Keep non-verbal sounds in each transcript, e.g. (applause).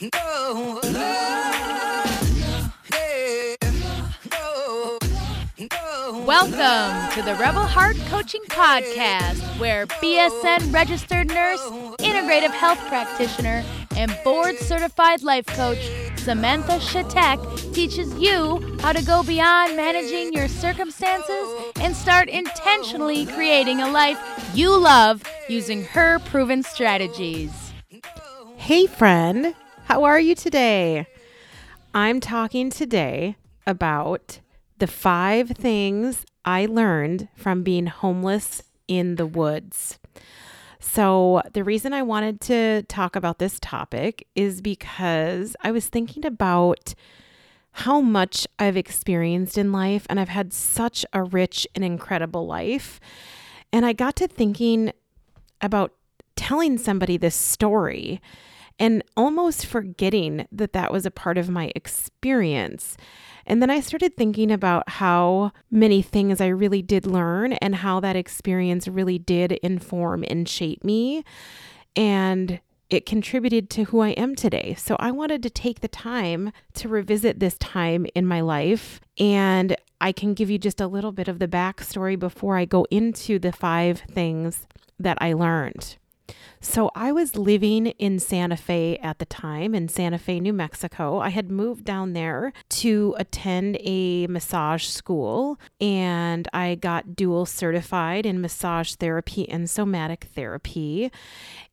No, no. Welcome to the Rebel Heart Coaching Podcast, where BSN registered nurse, integrative health practitioner, and board certified life coach Samantha Shatek teaches you how to go beyond managing your circumstances and start intentionally creating a life you love using her proven strategies. Hey, friend, how are you today? I'm talking today about the five things I learned from being homeless in the woods. So, the reason I wanted to talk about this topic is because I was thinking about how much I've experienced in life, and I've had such a rich and incredible life. And I got to thinking about telling somebody this story and almost forgetting that that was a part of my experience. And then I started thinking about how many things I really did learn and how that experience really did inform and shape me. And it contributed to who I am today. So I wanted to take the time to revisit this time in my life. And I can give you just a little bit of the backstory before I go into the five things that I learned. So I was living in Santa Fe at the time, in Santa Fe, New Mexico. I had moved down there to attend a massage school, and I got dual certified in massage therapy and somatic therapy.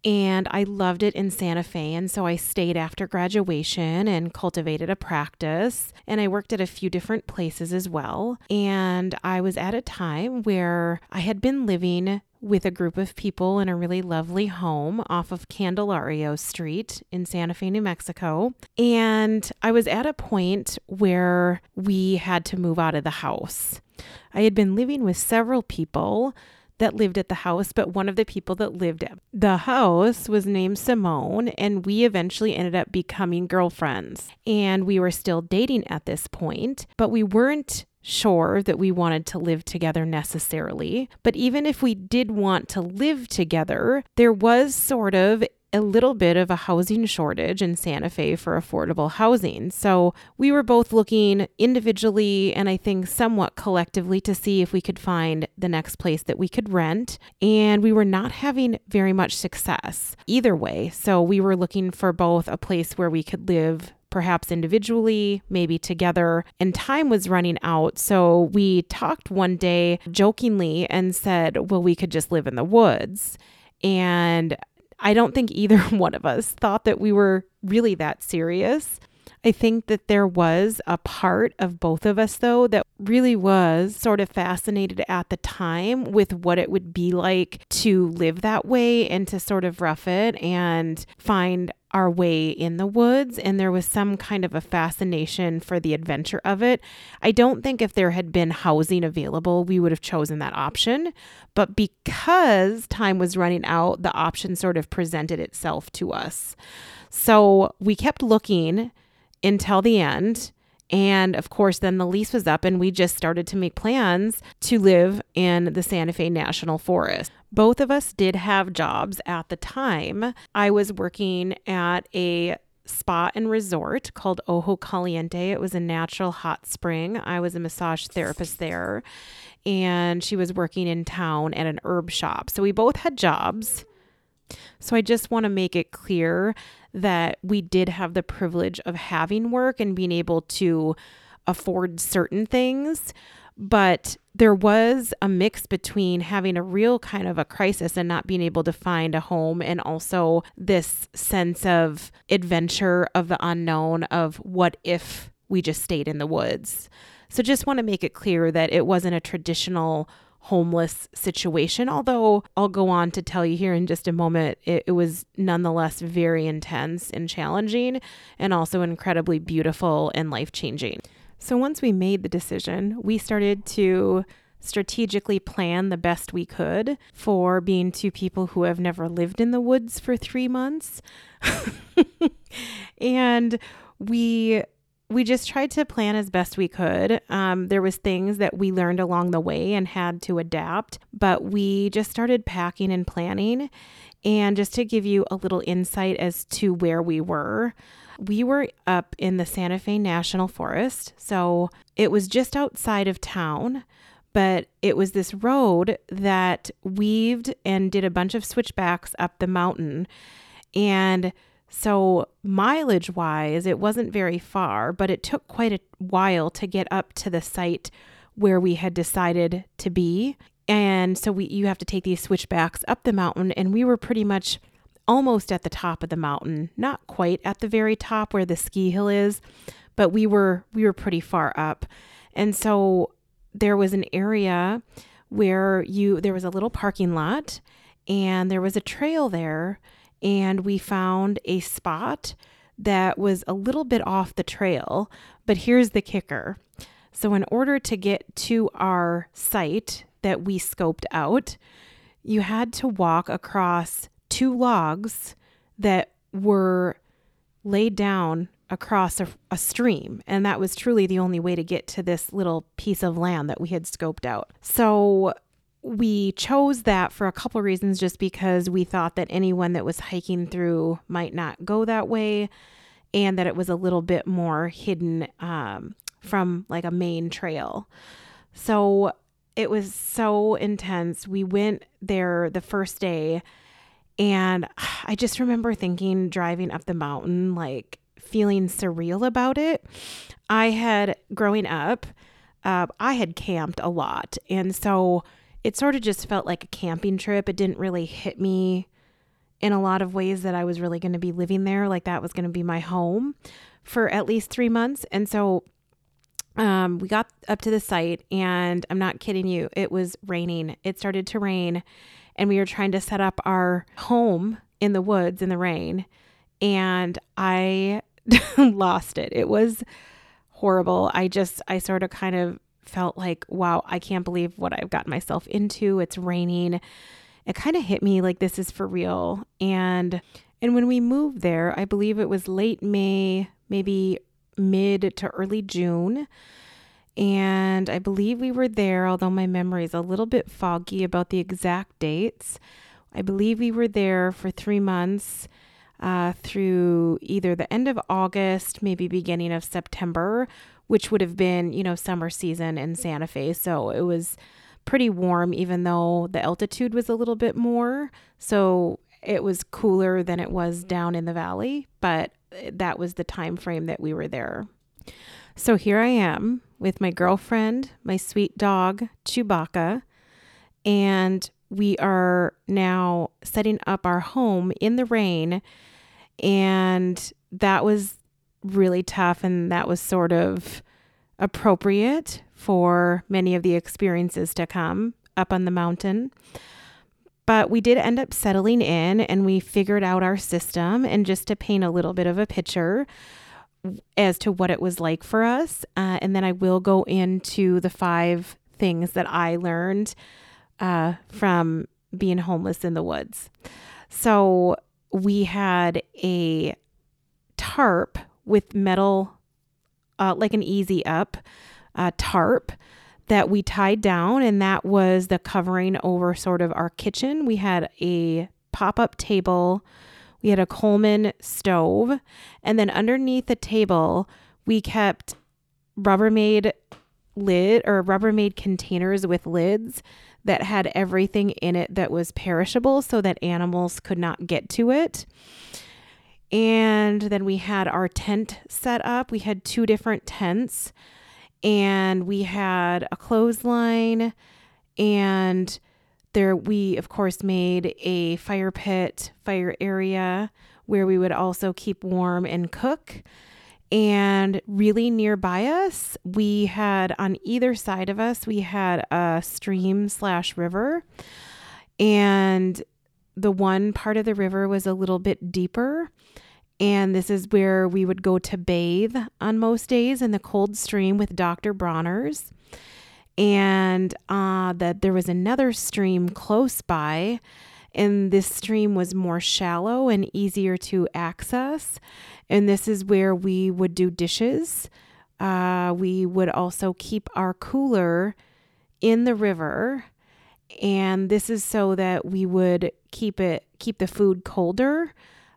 And I loved it in Santa Fe. And so I stayed after graduation and cultivated a practice. And I worked at a few different places as well. And I was at a time where I had been living with a group of people in a really lovely home off of Candelario Street in Santa Fe, New Mexico. And I was at a point where we had to move out of the house. I had been living with several people that lived at the house, but one of the people that lived at the house was named Simone, and we eventually ended up becoming girlfriends. And we were still dating at this point, but we weren't sure that we wanted to live together necessarily. But even if we did want to live together, there was sort of a little bit of a housing shortage in Santa Fe for affordable housing. So we were both looking individually and I think somewhat collectively to see if we could find the next place that we could rent. And we were not having very much success either way. So we were looking for both a place where we could live perhaps individually, maybe together, and time was running out. So we talked one day jokingly and said, well, we could just live in the woods. And I don't think either (laughs) one of us thought that we were really that serious. I think that there was a part of both of us, though, that really was sort of fascinated at the time with what it would be like to live that way and to sort of rough it and find our way in the woods and there was some kind of a fascination for the adventure of it. I don't think if there had been housing available, we would have chosen that option. But because time was running out, the option sort of presented itself to us. So we kept looking until the end. And of course, then the lease was up, and we just started to make plans to live in the Santa Fe National Forest. Both of us did have jobs at the time. I was working at a spa and resort called Ojo Caliente. It was a natural hot spring. I was a massage therapist there, and she was working in town at an herb shop. So we both had jobs. So I just want to make it clear that we did have the privilege of having work and being able to afford certain things. But there was a mix between having a real kind of a crisis and not being able to find a home, and also this sense of adventure of the unknown of what if we just stayed in the woods. So, just want to make it clear that it wasn't a traditional homeless situation, although I'll go on to tell you here in just a moment, it, it was nonetheless very intense and challenging, and also incredibly beautiful and life changing. So once we made the decision, we started to strategically plan the best we could for being two people who have never lived in the woods for three months. (laughs) and we we just tried to plan as best we could. Um, there was things that we learned along the way and had to adapt, but we just started packing and planning. And just to give you a little insight as to where we were, We were up in the Santa Fe National Forest, so it was just outside of town, but it was this road that weaved and did a bunch of switchbacks up the mountain. And so, mileage wise, it wasn't very far, but it took quite a while to get up to the site where we had decided to be. And so we you have to take these switchbacks up the mountain and we were pretty much almost at the top of the mountain, not quite at the very top where the ski hill is, but we were we were pretty far up. And so there was an area where you there was a little parking lot and there was a trail there and we found a spot that was a little bit off the trail, but here's the kicker. So in order to get to our site that we scoped out, you had to walk across two logs that were laid down across a, a, stream. And that was truly the only way to get to this little piece of land that we had scoped out. So we chose that for a couple reasons just because we thought that anyone that was hiking through might not go that way and that it was a little bit more hidden um, from like a main trail. So it was so intense. We went there the first day and I just remember thinking driving up the mountain, like feeling surreal about it. I had, growing up, uh, I had camped a lot. And so it sort of just felt like a camping trip. It didn't really hit me in a lot of ways that I was really going to be living there. Like that was going to be my home for at least three months. And so um, we got up to the site, and I'm not kidding you, it was raining. It started to rain and we were trying to set up our home in the woods in the rain and I (laughs) lost it. It was horrible. I just I sort of kind of felt like, wow, I can't believe what I've gotten myself into. It's raining. It kind of hit me like this is for real. And and when we moved there, I believe it was late May, maybe mid to early June. And I believe we were there, although my memory is a little bit foggy about the exact dates. I believe we were there for three months uh, through either the end of August, maybe beginning of September, which would have been, you know, summer season in Santa Fe. So it was pretty warm, even though the altitude was a little bit more. So it was cooler than it was mm-hmm. down in the valley, but that was the time frame that we were there. So here I am with my girlfriend, my sweet dog, Chewbacca, and we are now setting up our home in the rain. And that was really tough, and that was sort of appropriate for many of the experiences to come up on the mountain. But we did end up settling in and we figured out our system. And just to paint a little bit of a picture, as to what it was like for us. Uh, and then I will go into the five things that I learned uh, from being homeless in the woods. So we had a tarp with metal, uh, like an easy up uh, tarp that we tied down, and that was the covering over sort of our kitchen. We had a pop up table we had a Coleman stove, and then underneath the table, we kept Rubbermaid lid or Rubbermaid containers with lids that had everything in it that was perishable so that animals could not get to it. And then we had our tent set up. We had two different tents and we had a clothesline and there, we of course made a fire pit, fire area where we would also keep warm and cook. And really nearby us, we had on either side of us, we had a stream slash river. And the one part of the river was a little bit deeper. And this is where we would go to bathe on most days in the cold stream with Dr. Bronner's and uh, that there was another stream close by, and this stream was more shallow and easier to access. And this is where we would do dishes. Uh, we would also keep our cooler in the river, and this is so that we would keep it keep the food colder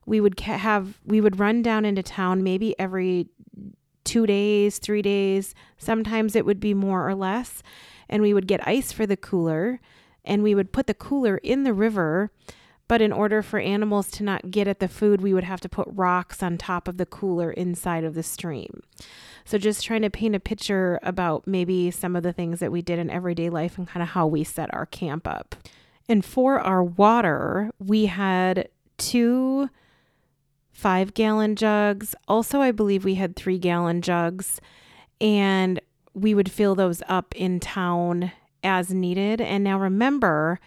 we would have we would run down into town maybe every 2 days, 3 days. Sometimes it would be more or less and we would get ice for the cooler and we would put the cooler in the river but in order for animals to not get at the food, we would have to put rocks on top of the cooler inside of the stream. So, just trying to paint a picture about maybe some of the things that we did in everyday life and kind of how we set our camp up. And for our water, we had two five gallon jugs. Also, I believe we had three gallon jugs, and we would fill those up in town as needed. And now remember,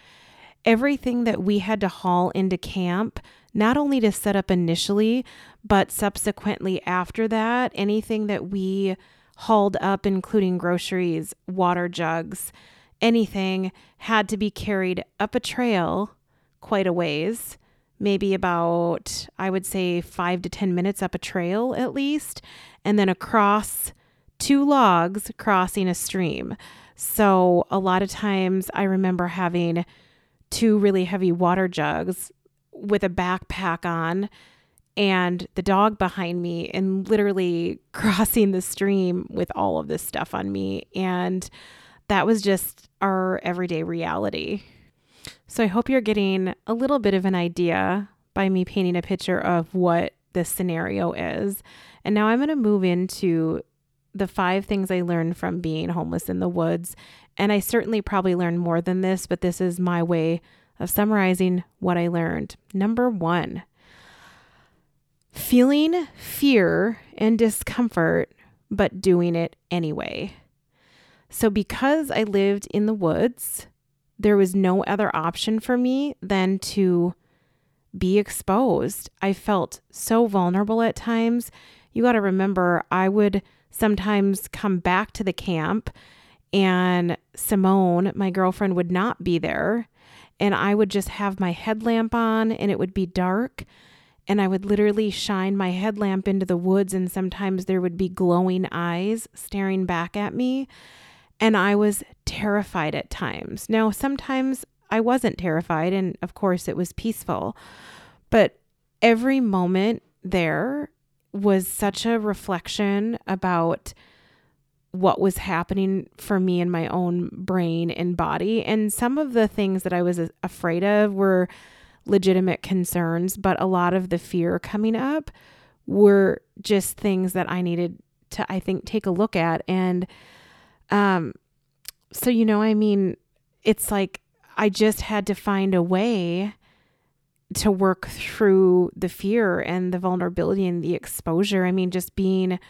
everything that we had to haul into camp, not only to set up initially, but subsequently after that, anything that we hauled up, including groceries, water jugs, anything, had to be carried up a trail quite a ways, maybe about, I would say, five to 10 minutes up a trail at least, and then across two logs crossing a stream. So a lot of times I remember having two really heavy water jugs with a backpack on and the dog behind me and literally (laughs) crossing the stream with all of this stuff on me. And that was just our everyday reality. So I hope you're getting a little bit of an idea by me painting a picture of what this scenario is. And now I'm going to move into the five things I learned from being homeless in the woods. And I certainly probably learned more than this, but this is my way of summarizing what I learned. Number one, feeling fear and discomfort, but doing it anyway. So, because I lived in the woods, there was no other option for me than to be exposed. I felt so vulnerable at times. You got to remember, I would sometimes come back to the camp and Simone, my girlfriend, would not be there. And I would just have my headlamp on and it would be dark. And I would literally shine my headlamp into the woods, and sometimes there would be glowing eyes staring back at me. And I was terrified at times. Now, sometimes I wasn't terrified, and of course, it was peaceful. But every moment there was such a reflection about what was happening for me in my own brain and body. And some of the things that I was afraid of were legitimate concerns, but a lot of the fear coming up were just things that I needed to, I think, take a look at. And um, so, you know, I mean, it's like I just had to find a way to work through the fear and the vulnerability and the exposure. I mean, just being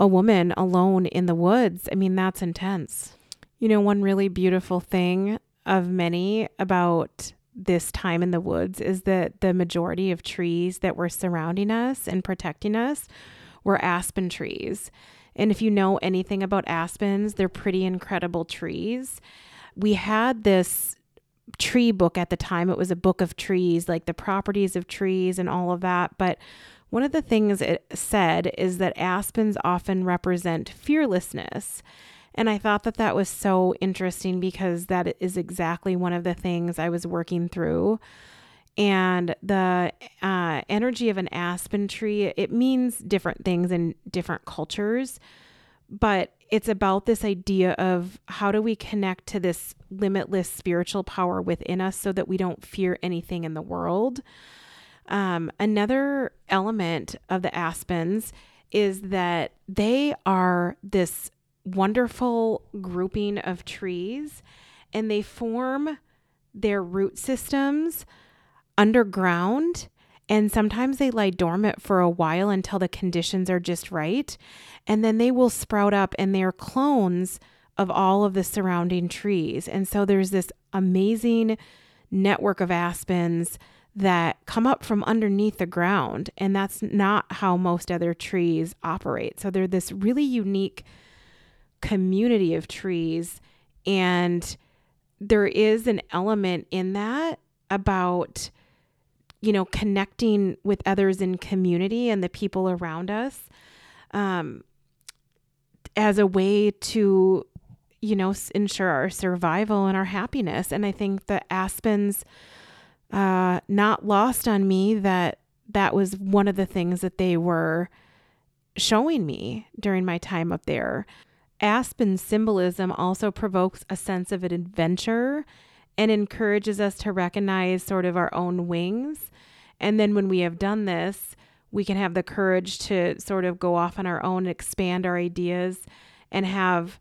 a woman alone in the woods, I mean, that's intense. You know, one really beautiful thing of many about this time in the woods is that the majority of trees that were surrounding us and protecting us were aspen trees. And if you know anything about aspens, they're pretty incredible trees. We had this tree book at the time. It was a book of trees, like the properties of trees and all of that. But one of the things it said is that aspens often represent fearlessness. And I thought that that was so interesting because that is exactly one of the things I was working through. And the uh, energy of an aspen tree, it means different things in different cultures, but it's about this idea of how do we connect to this limitless spiritual power within us so that we don't fear anything in the world. Um, another element of the aspens is that they are this wonderful grouping of trees and they form their root systems underground and sometimes they lie dormant for a while until the conditions are just right. And then they will sprout up and they're clones of all of the surrounding trees. And so there's this amazing network of aspens that come up from underneath the ground. And that's not how most other trees operate. So they're this really unique community of trees. And there is an element in that about you know, connecting with others in community and the people around us um, as a way to, you know, ensure our survival and our happiness. And I think the aspens, uh, not lost on me that that was one of the things that they were showing me during my time up there. Aspen symbolism also provokes a sense of an adventure and encourages us to recognize sort of our own wings. And then when we have done this, we can have the courage to sort of go off on our own, expand our ideas, and have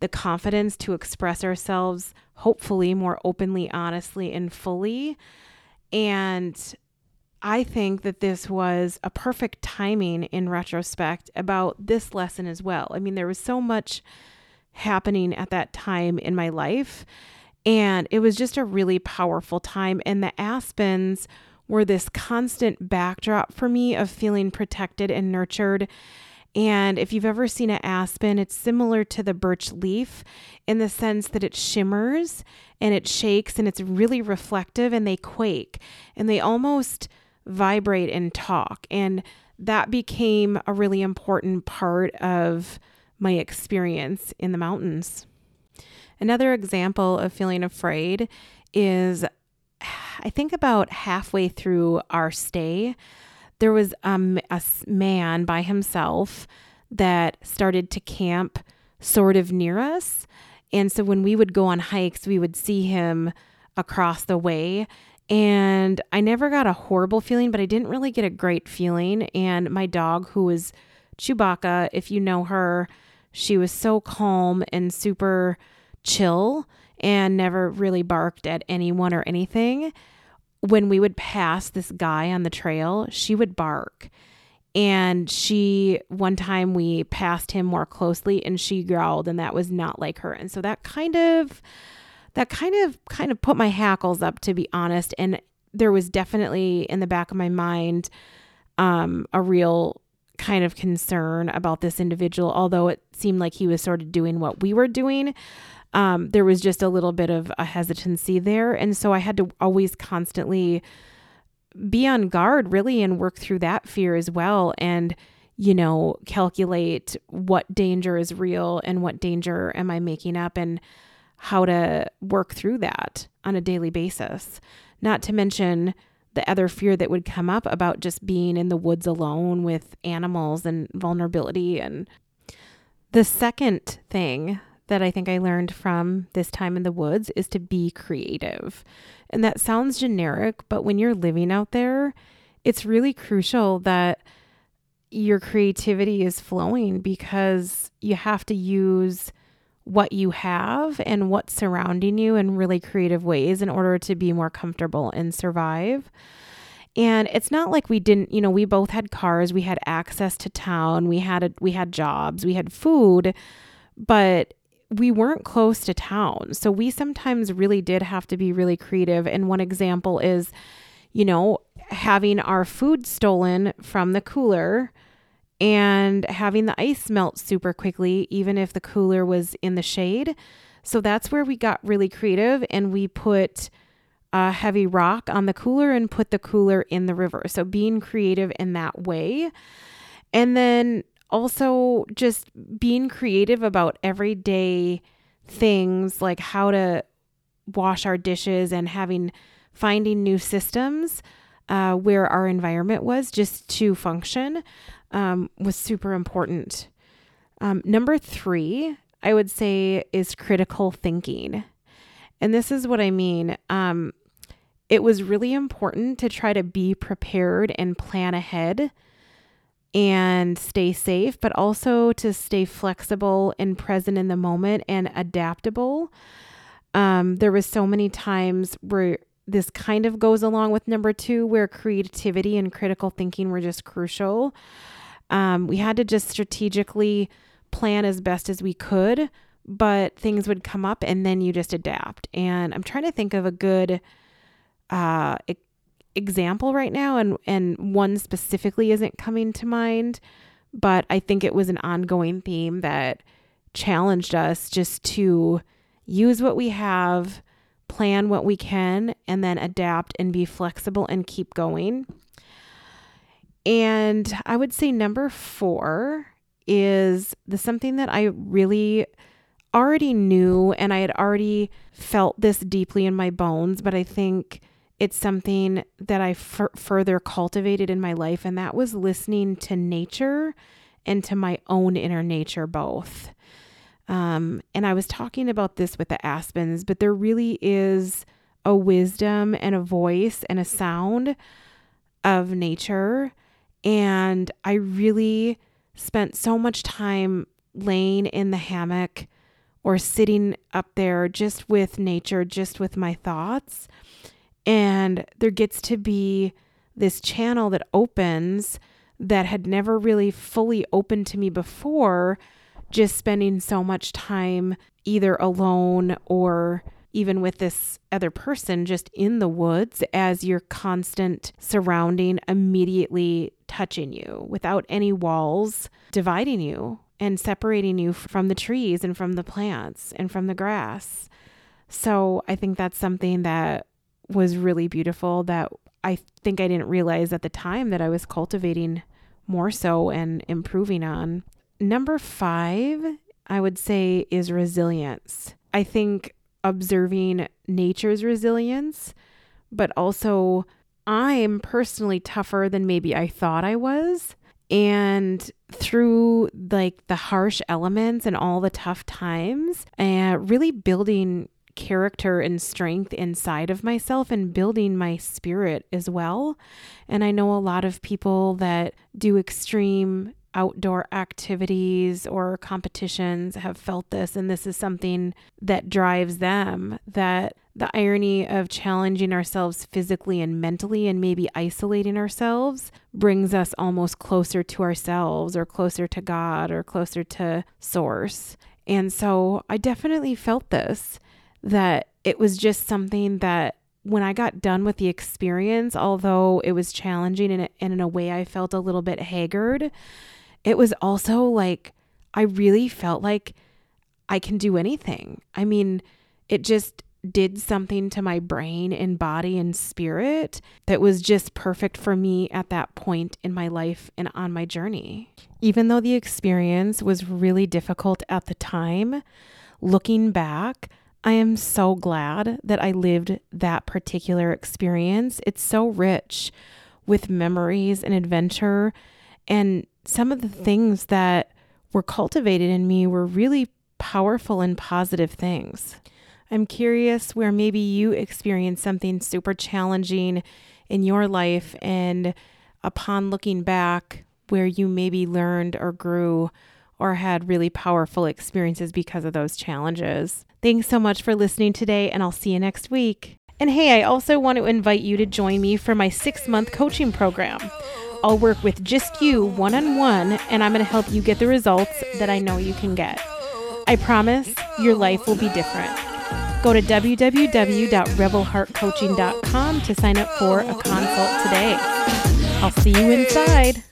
the confidence to express ourselves, hopefully, more openly, honestly, and fully. And I think that this was a perfect timing in retrospect about this lesson as well. I mean, there was so much happening at that time in my life, and it was just a really powerful time. And the Aspens were this constant backdrop for me of feeling protected and nurtured. And if you've ever seen an aspen, it's similar to the birch leaf in the sense that it shimmers and it shakes and it's really reflective and they quake and they almost vibrate and talk. And that became a really important part of my experience in the mountains. Another example of feeling afraid is I think about halfway through our stay, there was a man by himself that started to camp sort of near us. And so when we would go on hikes, we would see him across the way. And I never got a horrible feeling, but I didn't really get a great feeling. And my dog, who was Chewbacca, if you know her, she was so calm and super chill and never really barked at anyone or anything. When we would pass this guy on the trail, she would bark. And she, one time we passed him more closely and she growled, and that was not like her. And so that kind of, that kind of, kind of put my hackles up, to be honest. And there was definitely in the back of my mind um, a real kind of concern about this individual, although it seemed like he was sort of doing what we were doing um, there was just a little bit of a hesitancy there. And so I had to always constantly be on guard, really, and work through that fear as well. And, you know, calculate what danger is real and what danger am I making up and how to work through that on a daily basis. Not to mention, the other fear that would come up about just being in the woods alone with animals and vulnerability. And the second thing that I think I learned from this time in the woods is to be creative. And that sounds generic, but when you're living out there, it's really crucial that your creativity is flowing because you have to use what you have and what's surrounding you in really creative ways in order to be more comfortable and survive. And it's not like we didn't, you know, we both had cars, we had access to town, we had a, we had jobs, we had food, but we weren't close to town. So we sometimes really did have to be really creative. And one example is, you know, having our food stolen from the cooler and having the ice melt super quickly, even if the cooler was in the shade. So that's where we got really creative and we put a heavy rock on the cooler and put the cooler in the river. So being creative in that way. And then also just being creative about everyday things like how to wash our dishes and having finding new systems uh, where our environment was just to function um, was super important. Um, number three, I would say, is critical thinking. And this is what I mean. Um, it was really important to try to be prepared and plan ahead and stay safe, but also to stay flexible and present in the moment and adaptable. Um, there was so many times where this kind of goes along with number two, where creativity and critical thinking were just crucial. Um, we had to just strategically plan as best as we could, but things would come up and then you just adapt. And I'm trying to think of a good uh, example right now and and one specifically isn't coming to mind but i think it was an ongoing theme that challenged us just to use what we have plan what we can and then adapt and be flexible and keep going. And i would say number 4 is the something that i really already knew and i had already felt this deeply in my bones but i think it's something that I f- further cultivated in my life, and that was listening to nature and to my own inner nature both. Um, and I was talking about this with the Aspens, but there really is a wisdom and a voice and a sound of nature. And I really spent so much time laying in the hammock or sitting up there just with nature, just with my thoughts. And there gets to be this channel that opens that had never really fully opened to me before, just spending so much time either alone or even with this other person just in the woods as your constant surrounding immediately touching you without any walls dividing you and separating you from the trees and from the plants and from the grass. So I think that's something that was really beautiful that I think I didn't realize at the time that I was cultivating more so and improving on. Number five, I would say, is resilience. I think observing nature's resilience, but also I'm personally tougher than maybe I thought I was. And through like the harsh elements and all the tough times, and really building character and strength inside of myself and building my spirit as well. And I know a lot of people that do extreme outdoor activities or competitions have felt this, and this is something that drives them. That the irony of challenging ourselves physically and mentally and maybe isolating ourselves brings us almost closer to ourselves or closer to God or closer to Source. And so I definitely felt this that it was just something that when I got done with the experience, although it was challenging and, and in a way I felt a little bit haggard, it was also like I really felt like I can do anything. I mean, it just did something to my brain and body and spirit that was just perfect for me at that point in my life and on my journey. Even though the experience was really difficult at the time, looking back, I am so glad that I lived that particular experience. It's so rich with memories and adventure and some of the mm. things that were cultivated in me were really powerful and positive things. I'm curious where maybe you experienced something super challenging in your life, and upon looking back, where you maybe learned or grew or had really powerful experiences because of those challenges. Thanks so much for listening today, and I'll see you next week. And hey, I also want to invite you to join me for my six month coaching program. I'll work with just you one on one, and I'm going to help you get the results that I know you can get. I promise your life will be different. Go to www.rebelheartcoaching.com to sign up for a consult today. I'll see you inside.